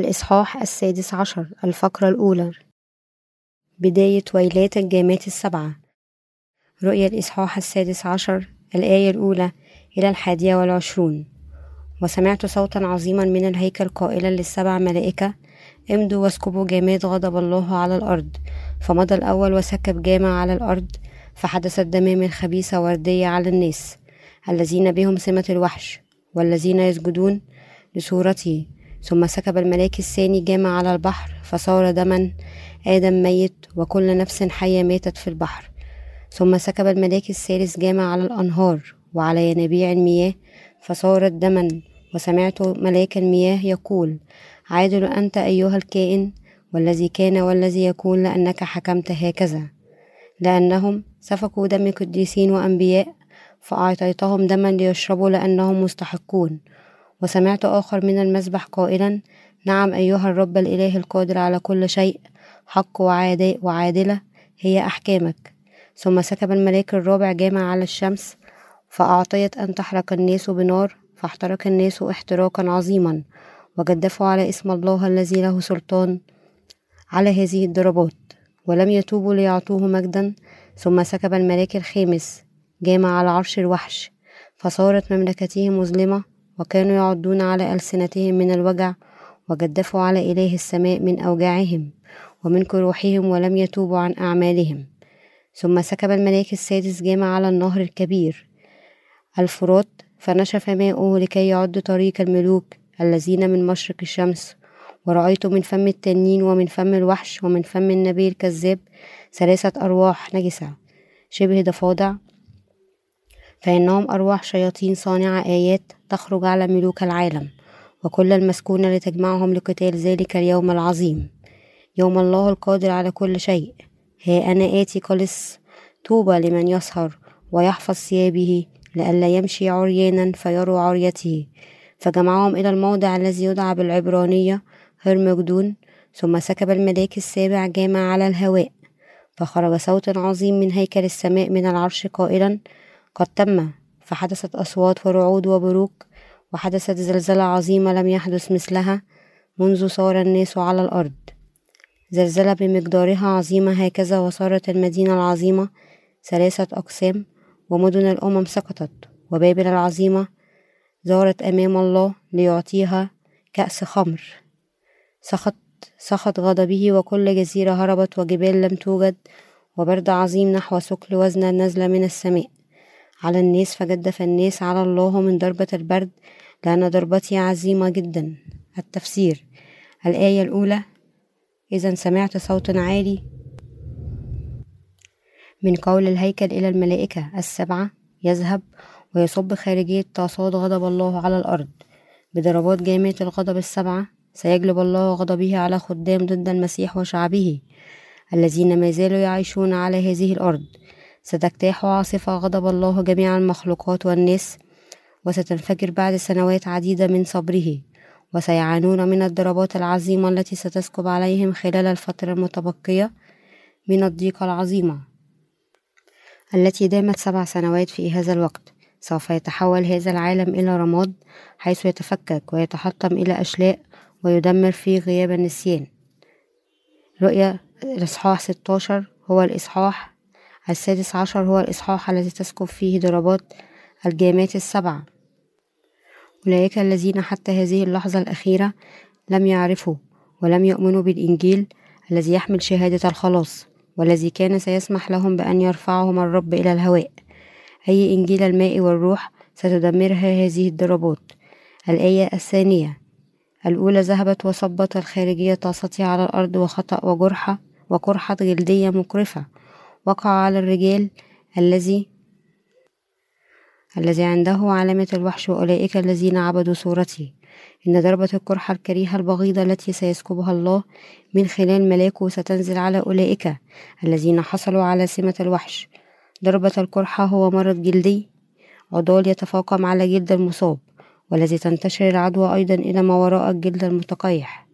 الإصحاح السادس عشر الفقرة الأولى. بداية ويلات الجامات السبعة. رؤيا الإصحاح السادس عشر الآية الأولى إلى الحادية والعشرون. وسمعت صوتا عظيما من الهيكل قائلا للسبع ملائكة امضوا واسكبوا جامات غضب الله على الأرض. فمضى الأول وسكب جامع على الأرض فحدثت دمام خبيثة وردية على الناس. الذين بهم سمة الوحش والذين يسجدون لصورته ثم سكب الملاك الثاني جامع على البحر فصار دما آدم ميت وكل نفس حية ماتت في البحر. ثم سكب الملاك الثالث جامع على الأنهار وعلى ينابيع المياه فصارت دما. وسمعت ملاك المياه يقول عادل أنت أيها الكائن والذي كان والذي يكون لأنك حكمت هكذا. لأنهم سفكوا دم قديسين وأنبياء فأعطيتهم دما ليشربوا لأنهم مستحقون. وسمعت آخر من المسبح قائلا نعم أيها الرب الإله القادر على كل شيء حق وعادلة هي أحكامك. ثم سكب الملاك الرابع جامع على الشمس فأعطيت أن تحرق الناس بنار فاحترق الناس احتراقا عظيما وجدفوا على اسم الله الذي له سلطان على هذه الضربات ولم يتوبوا ليعطوه مجدا. ثم سكب الملاك الخامس جامع على عرش الوحش فصارت مملكته مظلمة وكانوا يعضون على ألسنتهم من الوجع وجدفوا على إله السماء من أوجاعهم ومن كروحهم ولم يتوبوا عن أعمالهم. ثم سكب الملاك السادس جامع على النهر الكبير الفرات فنشف ماؤه لكي يعد طريق الملوك الذين من مشرق الشمس. ورأيت من فم التنين ومن فم الوحش ومن فم النبي الكذاب ثلاثة أرواح نجسة شبه ضفادع فإنهم أرواح شياطين صانعة آيات تخرج على ملوك العالم وكل المسكونة لتجمعهم لقتال ذلك اليوم العظيم. يوم الله القادر على كل شيء. ها أنا آتي قلص. طوبى لمن يسهر ويحفظ ثيابه لئلا يمشي عريانا فيروا عريته. فجمعهم إلى الموضع الذي يدعى بالعبرانية هرمجدون. ثم سكب الملاك السابع جامع على الهواء. فخرج صوت عظيم من هيكل السماء من العرش قائلا قد تم فحدثت أصوات ورعود وبروق وحدثت زلزلة عظيمة لم يحدث مثلها منذ صار الناس على الأرض. زلزلة بمقدارها عظيمة هكذا وصارت المدينة العظيمة ثلاثة أقسام ومدن الأمم سقطت وبابل العظيمة زارت أمام الله ليعطيها كأس خمر. سخط سخط غضبه وكل جزيرة هربت وجبال لم توجد وبرد عظيم نحو ثقل وزن نزل من السماء. على الناس فجدف الناس على الله من ضربة البرد لأن ضربتي عظيمة جدا. التفسير الآية الأولى إذا سمعت صوت عالي. من قول الهيكل إلى الملائكة السبعة يذهب ويصب خارجية طاسات غضب الله على الأرض. بضربات جامعة الغضب السبعة سيجلب الله غضبه على خدام ضد المسيح وشعبه الذين ما زالوا يعيشون على هذه الأرض. ستجتاح عاصفة غضب الله جميع المخلوقات والناس وستنفجر بعد سنوات عديدة من صبره وسيعانون من الضربات العظيمة التي ستسكب عليهم خلال الفترة المتبقية من الضيقة العظيمة التي دامت سبع سنوات في هذا الوقت. سوف يتحول هذا العالم إلى رماد حيث يتفكك ويتحطم إلى أشلاء ويدمر في غياب النسيان. رؤيا الإصحاح 16 هو الإصحاح السادس عشر هو الإصحاح الذي تسكب فيه ضربات الجامات السبع أولئك الذين حتى هذه اللحظة الأخيرة لم يعرفوا ولم يؤمنوا بالإنجيل الذي يحمل شهادة الخلاص والذي كان سيسمح لهم بأن يرفعهم الرب إلى الهواء. أي إنجيل الماء والروح ستدمرها هذه الضربات. الآية الثانية الأولى ذهبت وصبت الخارجية طاستها على الأرض وخطأ وجرحة وقرحة جلدية مقرفة. وقع على الرجال الذي الذي عنده علامة الوحش وأولئك الذين عبدوا صورته إن ضربة القرحة الكريهة البغيضة التي سيسكبها الله من خلال ملاكه ستنزل على أولئك الذين حصلوا على سمة الوحش. ضربة القرحة هو مرض جلدي. عضال يتفاقم على جلد المصاب والذي تنتشر العدوى أيضا إلى ما وراء الجلد المتقيح.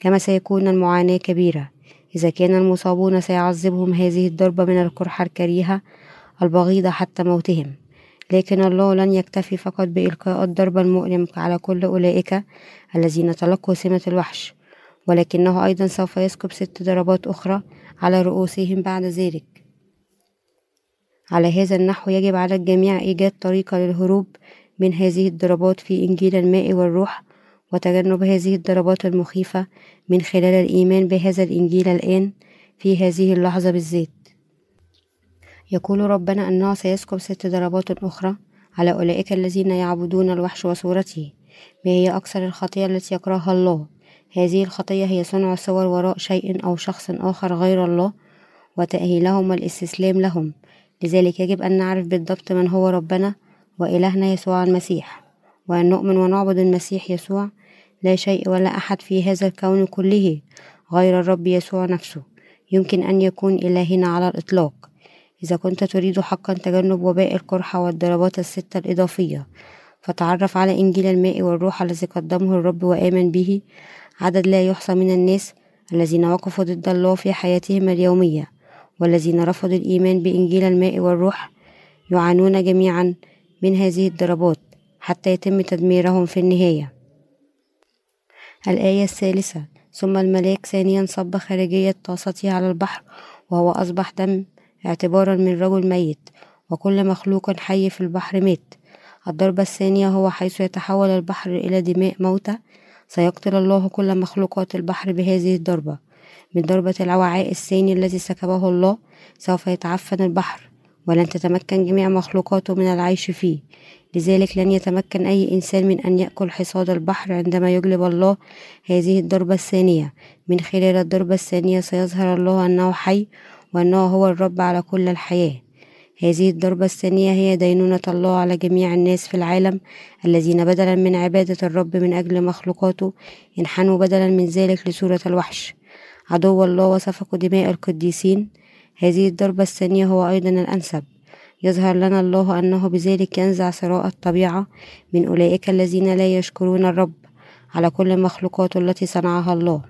كما سيكون المعاناة كبيرة. إذا كان المصابون سيعذبهم هذه الضربة من القرحة الكريهة البغيضة حتى موتهم. لكن الله لن يكتفي فقط بإلقاء الضربة المؤلمة على كل أولئك الذين تلقوا سمة الوحش ولكنه أيضا سوف يسكب ست ضربات أخرى على رؤوسهم بعد ذلك. على هذا النحو يجب على الجميع إيجاد طريقة للهروب من هذه الضربات في إنجيل الماء والروح وتجنب هذه الضربات المخيفة من خلال الإيمان بهذا الإنجيل الآن في هذه اللحظة بالذات. يقول ربنا أنه سيسكب ست ضربات أخرى على أولئك الذين يعبدون الوحش وصورته ما هي أكثر الخطية التي يكرهها الله؟ هذه الخطية هي صنع صور وراء شيء أو شخص آخر غير الله وتأهيلهم والاستسلام لهم. لذلك يجب أن نعرف بالضبط من هو ربنا وإلهنا يسوع المسيح. وأن نؤمن ونعبد المسيح يسوع لا شيء ولا أحد في هذا الكون كله غير الرب يسوع نفسه. يمكن أن يكون إلهنا على الإطلاق. إذا كنت تريد حقا تجنب وباء القرحة والضربات الستة الإضافية فتعرف على إنجيل الماء والروح الذي قدمه الرب وآمن به. عدد لا يحصى من الناس الذين وقفوا ضد الله في حياتهم اليومية والذين رفضوا الإيمان بإنجيل الماء والروح. يعانون جميعا من هذه الضربات حتى يتم تدميرهم في النهاية. الآية الثالثة. ثم الملاك ثانيا صب خارجية طاسته على البحر وهو أصبح دم اعتبارا من رجل ميت وكل مخلوق حي في البحر مات. الضربة الثانية هو حيث يتحول البحر إلى دماء موتى. سيقتل الله كل مخلوقات البحر بهذه الضربة. من ضربة الوعاء الثاني الذي سكبه الله سوف يتعفن البحر. ولن تتمكن جميع مخلوقاته من العيش فيه. لذلك لن يتمكن أي إنسان من أن يأكل حصاد البحر عندما يجلب الله هذه الضربة الثانية. من خلال الضربة الثانية سيظهر الله أنه حي وأنه هو الرب على كل الحياة. هذه الضربة الثانية هي دينونة الله على جميع الناس في العالم الذين بدلا من عبادة الرب من أجل مخلوقاته انحنوا بدلا من ذلك لصورة الوحش. عدو الله وسفكوا دماء القديسين هذه الضربة الثانية هو أيضا الأنسب. يظهر لنا الله أنه بذلك ينزع ثراء الطبيعة من أولئك الذين لا يشكرون الرب على كل مخلوقاته التي صنعها الله.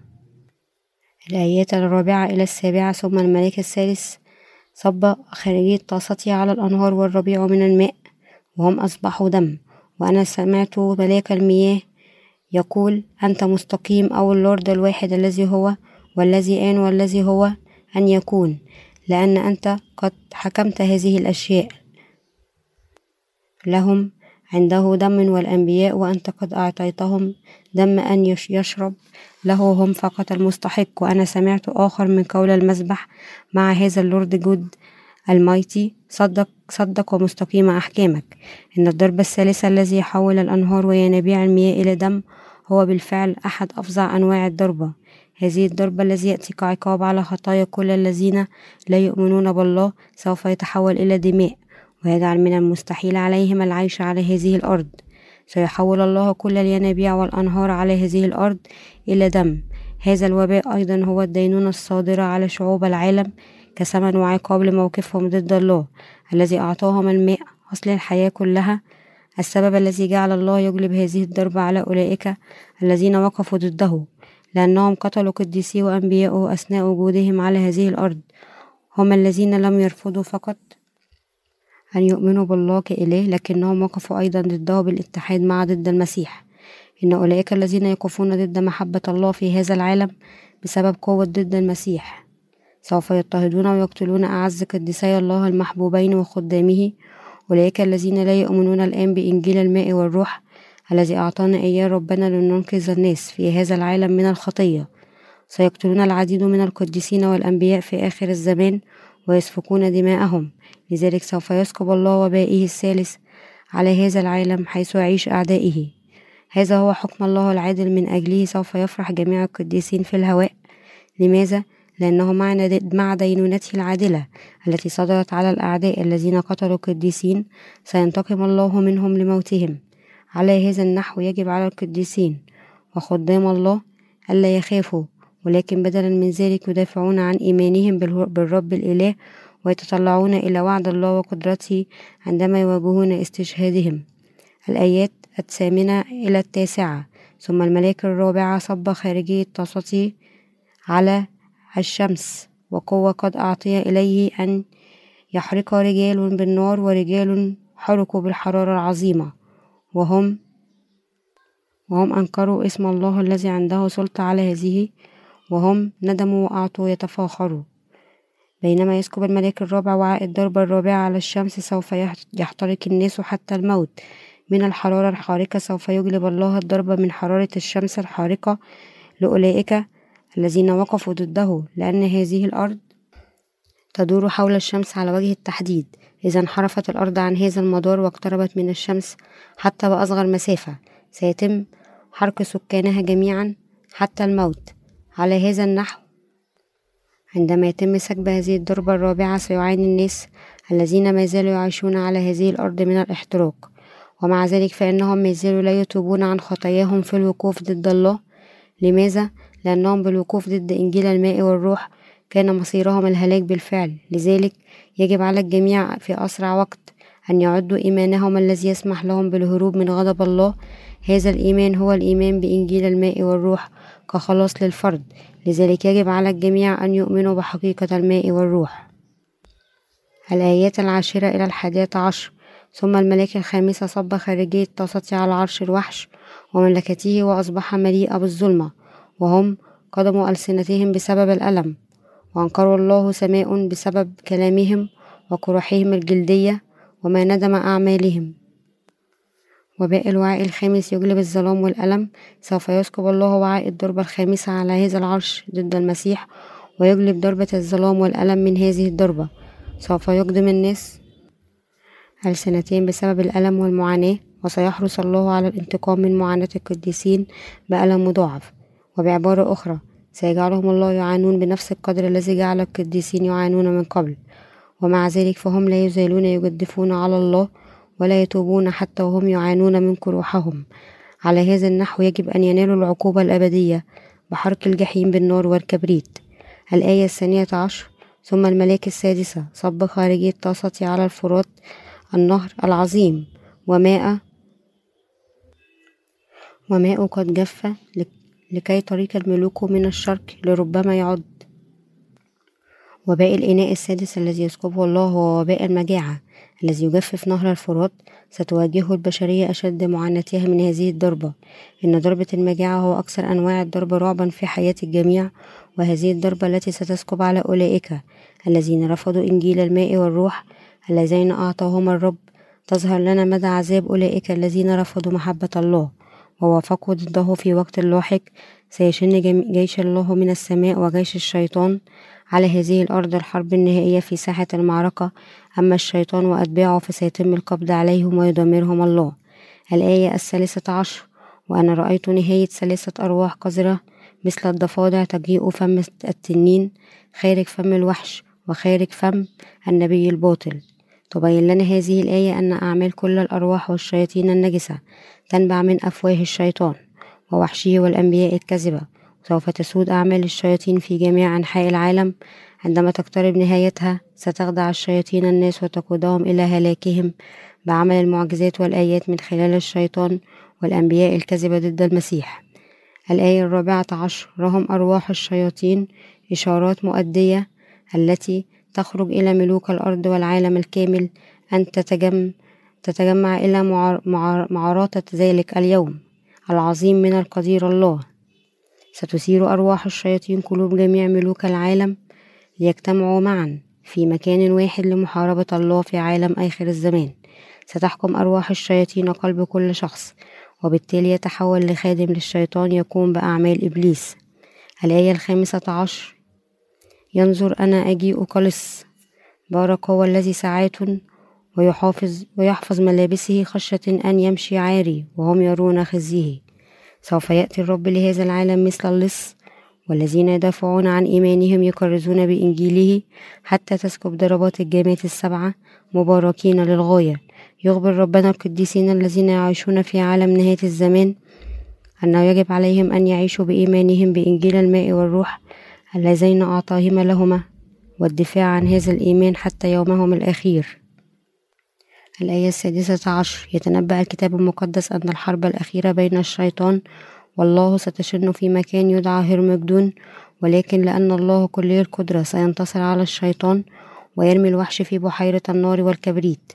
الآيات الرابعة إلى السابعة ثم الملك الثالث. صب خارجية طاسته على الأنهار والربيع من الماء وهم أصبحوا دم. وأنا سمعت ملاك المياه يقول أنت مستقيم أو اللورد الواحد الذي هو والذي آن والذي هو أن يكون. لأن أنت قد حكمت هذه الأشياء. لهم عنده دم والأنبياء وأنت قد أعطيتهم دم أن يشرب. له هم فقط المستحق. وأنا سمعت آخر من قول المسبح مع هذا اللورد جود المايتي صدق صدق ومستقيم أحكامك. إن الضرب الثالثة الذي يحول الأنهار وينابيع المياه إلى دم هو بالفعل أحد أفظع أنواع الضربة. هذه الضربة الذي يأتي كعقاب على خطايا كل الذين لا يؤمنون بالله سوف يتحول إلى دماء ويجعل من المستحيل عليهم العيش على هذه الأرض. سيحول الله كل الينابيع والأنهار على هذه الأرض إلى دم. هذا الوباء أيضا هو الدينونة الصادرة على شعوب العالم كثمن وعقاب لموقفهم ضد الله الذي أعطاهم الماء أصل الحياة كلها. السبب الذي جعل الله يجلب هذه الضربة على أولئك الذين وقفوا ضده. لأنهم قتلوا قديسي وأنبياءه أثناء وجودهم على هذه الأرض. هم الذين لم يرفضوا فقط أن يؤمنوا بالله كإله لكنهم وقفوا أيضا ضده بالاتحاد مع ضد المسيح. إن أولئك الذين يقفون ضد محبة الله في هذا العالم بسبب قوة ضد المسيح. سوف يضطهدون ويقتلون أعز قديسي الله المحبوبين وخدامه. أولئك الذين لا يؤمنون الآن بإنجيل الماء والروح الذي أعطانا إياه ربنا لننقذ الناس في هذا العالم من الخطية. سيقتلون العديد من القديسين والأنبياء في آخر الزمان ويسفكون دماءهم. لذلك سوف يسكب الله وبائه الثالث على هذا العالم حيث يعيش أعدائه. هذا هو حكم الله العادل من أجله. سوف يفرح جميع القديسين في الهواء. لماذا؟ لأنه مع دينونته العادلة التي صدرت على الأعداء الذين قتلوا القديسين سينتقم الله منهم لموتهم. على هذا النحو يجب على القديسين. وخدام الله ألا يخافوا ولكن بدلا من ذلك يدافعون عن إيمانهم بالرب الإله ويتطلعون إلى وعد الله وقدرته عندما يواجهون استشهادهم. الآيات الثامنة إلى التاسعة. ثم الملاك الرابعة صب خارجية طاسته على الشمس وقوة قد أعطي إليه أن يحرق رجال بالنار ورجال حرقوا بالحرارة العظيمة. وهم وهم أنكروا اسم الله الذي عنده سلطة على هذه وهم ندموا وأعطوا يتفاخروا. بينما يسكب الملاك الرابع وعاء الضربة الرابعة على الشمس سوف يحترق الناس حتى الموت. من الحرارة الحارقة سوف يجلب الله الضربة من حرارة الشمس الحارقة لأولئك الذين وقفوا ضده لأن هذه الأرض تدور حول الشمس على وجه التحديد. إذا انحرفت الأرض عن هذا المدار واقتربت من الشمس حتى بأصغر مسافة. سيتم حرق سكانها جميعا حتى الموت. على هذا النحو عندما يتم سكب هذه الضربة الرابعة سيعاني الناس الذين ما زالوا يعيشون على هذه الأرض من الاحتراق. ومع ذلك فإنهم ما زالوا لا يتوبون عن خطاياهم في الوقوف ضد الله. لماذا؟ لأنهم بالوقوف ضد إنجيل الماء والروح كان مصيرهم الهلاك بالفعل. لذلك يجب على الجميع في أسرع وقت أن يعدوا إيمانهم الذي يسمح لهم بالهروب من غضب الله. هذا الإيمان هو الإيمان بإنجيل الماء والروح كخلاص للفرد. لذلك يجب على الجميع أن يؤمنوا بحقيقة الماء والروح. الآيات العاشرة إلى الحادية عشر. ثم الملاك الخامسة صب خارجية طاسته على عرش الوحش ومملكته وأصبح مليئة بالظلمة. وهم قدموا ألسنتهم بسبب الألم. وأنكروا الله سماء بسبب كلامهم وقروحهم الجلدية وما ندم أعمالهم. وباء الوعاء الخامس يجلب الظلام والألم. سوف يسكب الله وعاء الضربة الخامسة على هذا العرش ضد المسيح ويجلب ضربة الظلام والألم من هذه الضربة سوف يقدم الناس ألسنتين بسبب الألم والمعاناة وسيحرص الله على الانتقام من معاناة القديسين بألم مضاعف. وبعبارة أخرى سيجعلهم الله يعانون بنفس القدر الذي جعل القديسين يعانون من قبل. ومع ذلك فهم لا يزالون يجدفون على الله ولا يتوبون حتى وهم يعانون من كروحهم على هذا النحو يجب أن ينالوا العقوبة الأبدية بحرق الجحيم بالنار والكبريت. الآية الثانية عشر ثم الملاك السادسة صب خارجي الطاسة على الفرات النهر العظيم. وماء وماء قد جف لكي طريق الملوك من الشرق لربما يعد وباء الإناء السادس الذي يسكبه الله هو وباء المجاعة الذي يجفف نهر الفرات ستواجهه البشرية أشد معاناتها من هذه الضربة. إن ضربة المجاعة هو أكثر أنواع الضرب رعبا في حياة الجميع وهذه الضربة التي ستسكب على أولئك الذين رفضوا إنجيل الماء والروح اللذين أعطاهما الرب. تظهر لنا مدى عذاب أولئك الذين رفضوا محبة الله. ووقفوا ضده في وقت لاحق سيشن جيش الله من السماء وجيش الشيطان على هذه الأرض الحرب النهائية في ساحة المعركة. أما الشيطان وأتباعه فسيتم القبض عليهم ويدمرهم الله. الآية الثالثة عشر وأنا رأيت نهاية ثلاثة أرواح قذرة مثل الضفادع تجيء فم التنين خارج فم الوحش وخارج فم النبي الباطل. تبين لنا هذه الآية أن أعمال كل الأرواح والشياطين النجسة تنبع من أفواه الشيطان ووحشه والأنبياء الكذبة. سوف تسود أعمال الشياطين في جميع أنحاء العالم. عندما تقترب نهايتها ستخدع الشياطين الناس وتقودهم إلى هلاكهم بعمل المعجزات والآيات من خلال الشيطان والأنبياء الكذبة ضد المسيح. الآية الرابعة عشر رهم أرواح الشياطين إشارات مؤدية التي تخرج إلى ملوك الأرض والعالم الكامل أن تتجم تتجمع إلى معارضة ذلك اليوم. العظيم من القدير الله. ستثير أرواح الشياطين قلوب جميع ملوك العالم ليجتمعوا معا في مكان واحد لمحاربة الله في عالم آخر الزمان. ستحكم أرواح الشياطين قلب كل شخص وبالتالي يتحول لخادم للشيطان يقوم بأعمال إبليس. الآية الخامسة عشر ينظر أنا أجيء قلص بارك هو الذي ساعات ويحافظ ويحفظ ملابسه خشية أن يمشي عاري وهم يرون خزيه. سوف يأتي الرب لهذا العالم مثل اللص والذين يدافعون عن إيمانهم يكرزون بإنجيله حتى تسكب ضربات الجامات السبعة مباركين للغاية. يخبر ربنا القديسين الذين يعيشون في عالم نهاية الزمان أنه يجب عليهم أن يعيشوا بإيمانهم بإنجيل الماء والروح اللذين أعطاهما لهما والدفاع عن هذا الإيمان حتى يومهم الأخير. الآية السادسة عشر يتنبأ الكتاب المقدس أن الحرب الأخيرة بين الشيطان والله ستشن في مكان يدعى هرمجدون ولكن لأن الله كلي القدرة سينتصر على الشيطان ويرمي الوحش في بحيرة النار والكبريت.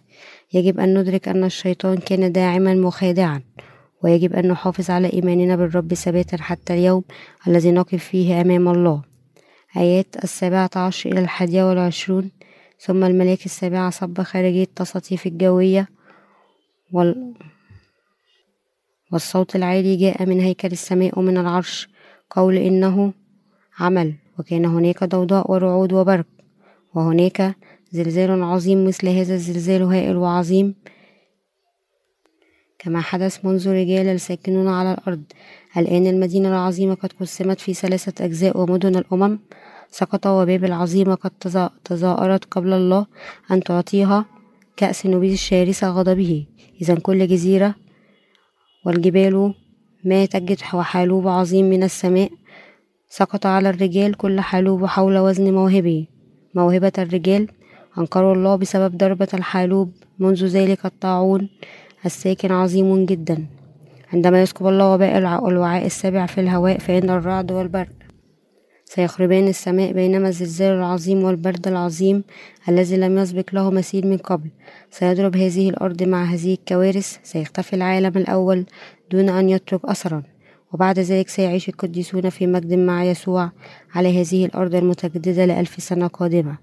يجب أن ندرك أن الشيطان كان داعما مخادعا ويجب أن نحافظ على إيماننا بالرب ثباتا حتى اليوم الذي نقف فيه أمام الله. آيات السابعة عشر إلى الحادية والعشرون. ثم الملاك السابعة صب خارجي التساطيف الجوية وال... والصوت العالي جاء من هيكل السماء ومن العرش. قول إنه عمل وكان هناك ضوضاء ورعود وبرق وهناك زلزال عظيم مثل هذا الزلزال هائل وعظيم. كما حدث منذ رجال الساكنون على الأرض. الآن المدينة العظيمة قد قسمت في ثلاثة أجزاء ومدن الأمم. سقط وباب العظيمة قد تظاهرت قبل الله أن تعطيها كأس نبيذ الشارسة غضبه. إذا كل جزيرة والجبال ما تجد وحالوب عظيم من السماء. سقط على الرجال كل حالوب حول وزن موهبه. موهبة الرجال أنكروا الله بسبب ضربة الحالوب منذ ذلك الطاعون الساكن عظيم جدا. عندما يسكب الله وباء الوعاء السابع في الهواء فإن الرعد والبرق سيخربان السماء بينما الزلزال العظيم والبرد العظيم الذي لم يسبق له مثيل من قبل سيضرب هذه الأرض مع هذه الكوارث سيختفي العالم الأول دون أن يترك أثرا. وبعد ذلك سيعيش القديسون في مجد مع يسوع على هذه الأرض المتجددة لألف سنة قادمة.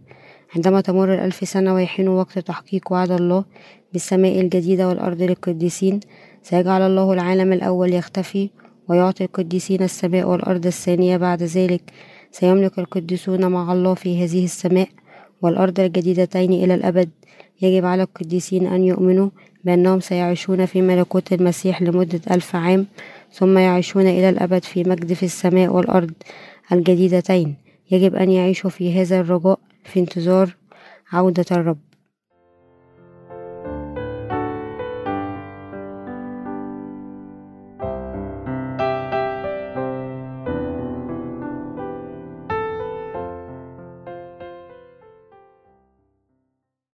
عندما تمر الألف سنة ويحين وقت تحقيق وعد الله بالسماء الجديدة والأرض للقديسين سيجعل الله العالم الأول يختفي ويعطي القديسين السماء والأرض الثانية بعد ذلك سيملك القديسون مع الله في هذه السماء والأرض الجديدتين إلى الأبد. يجب على القديسين أن يؤمنوا بأنهم سيعيشون في ملكوت المسيح لمدة ألف عام ثم يعيشون إلى الأبد في مجد في السماء والأرض الجديدتين. يجب أن يعيشوا في هذا الرجاء في انتظار عودة الرب.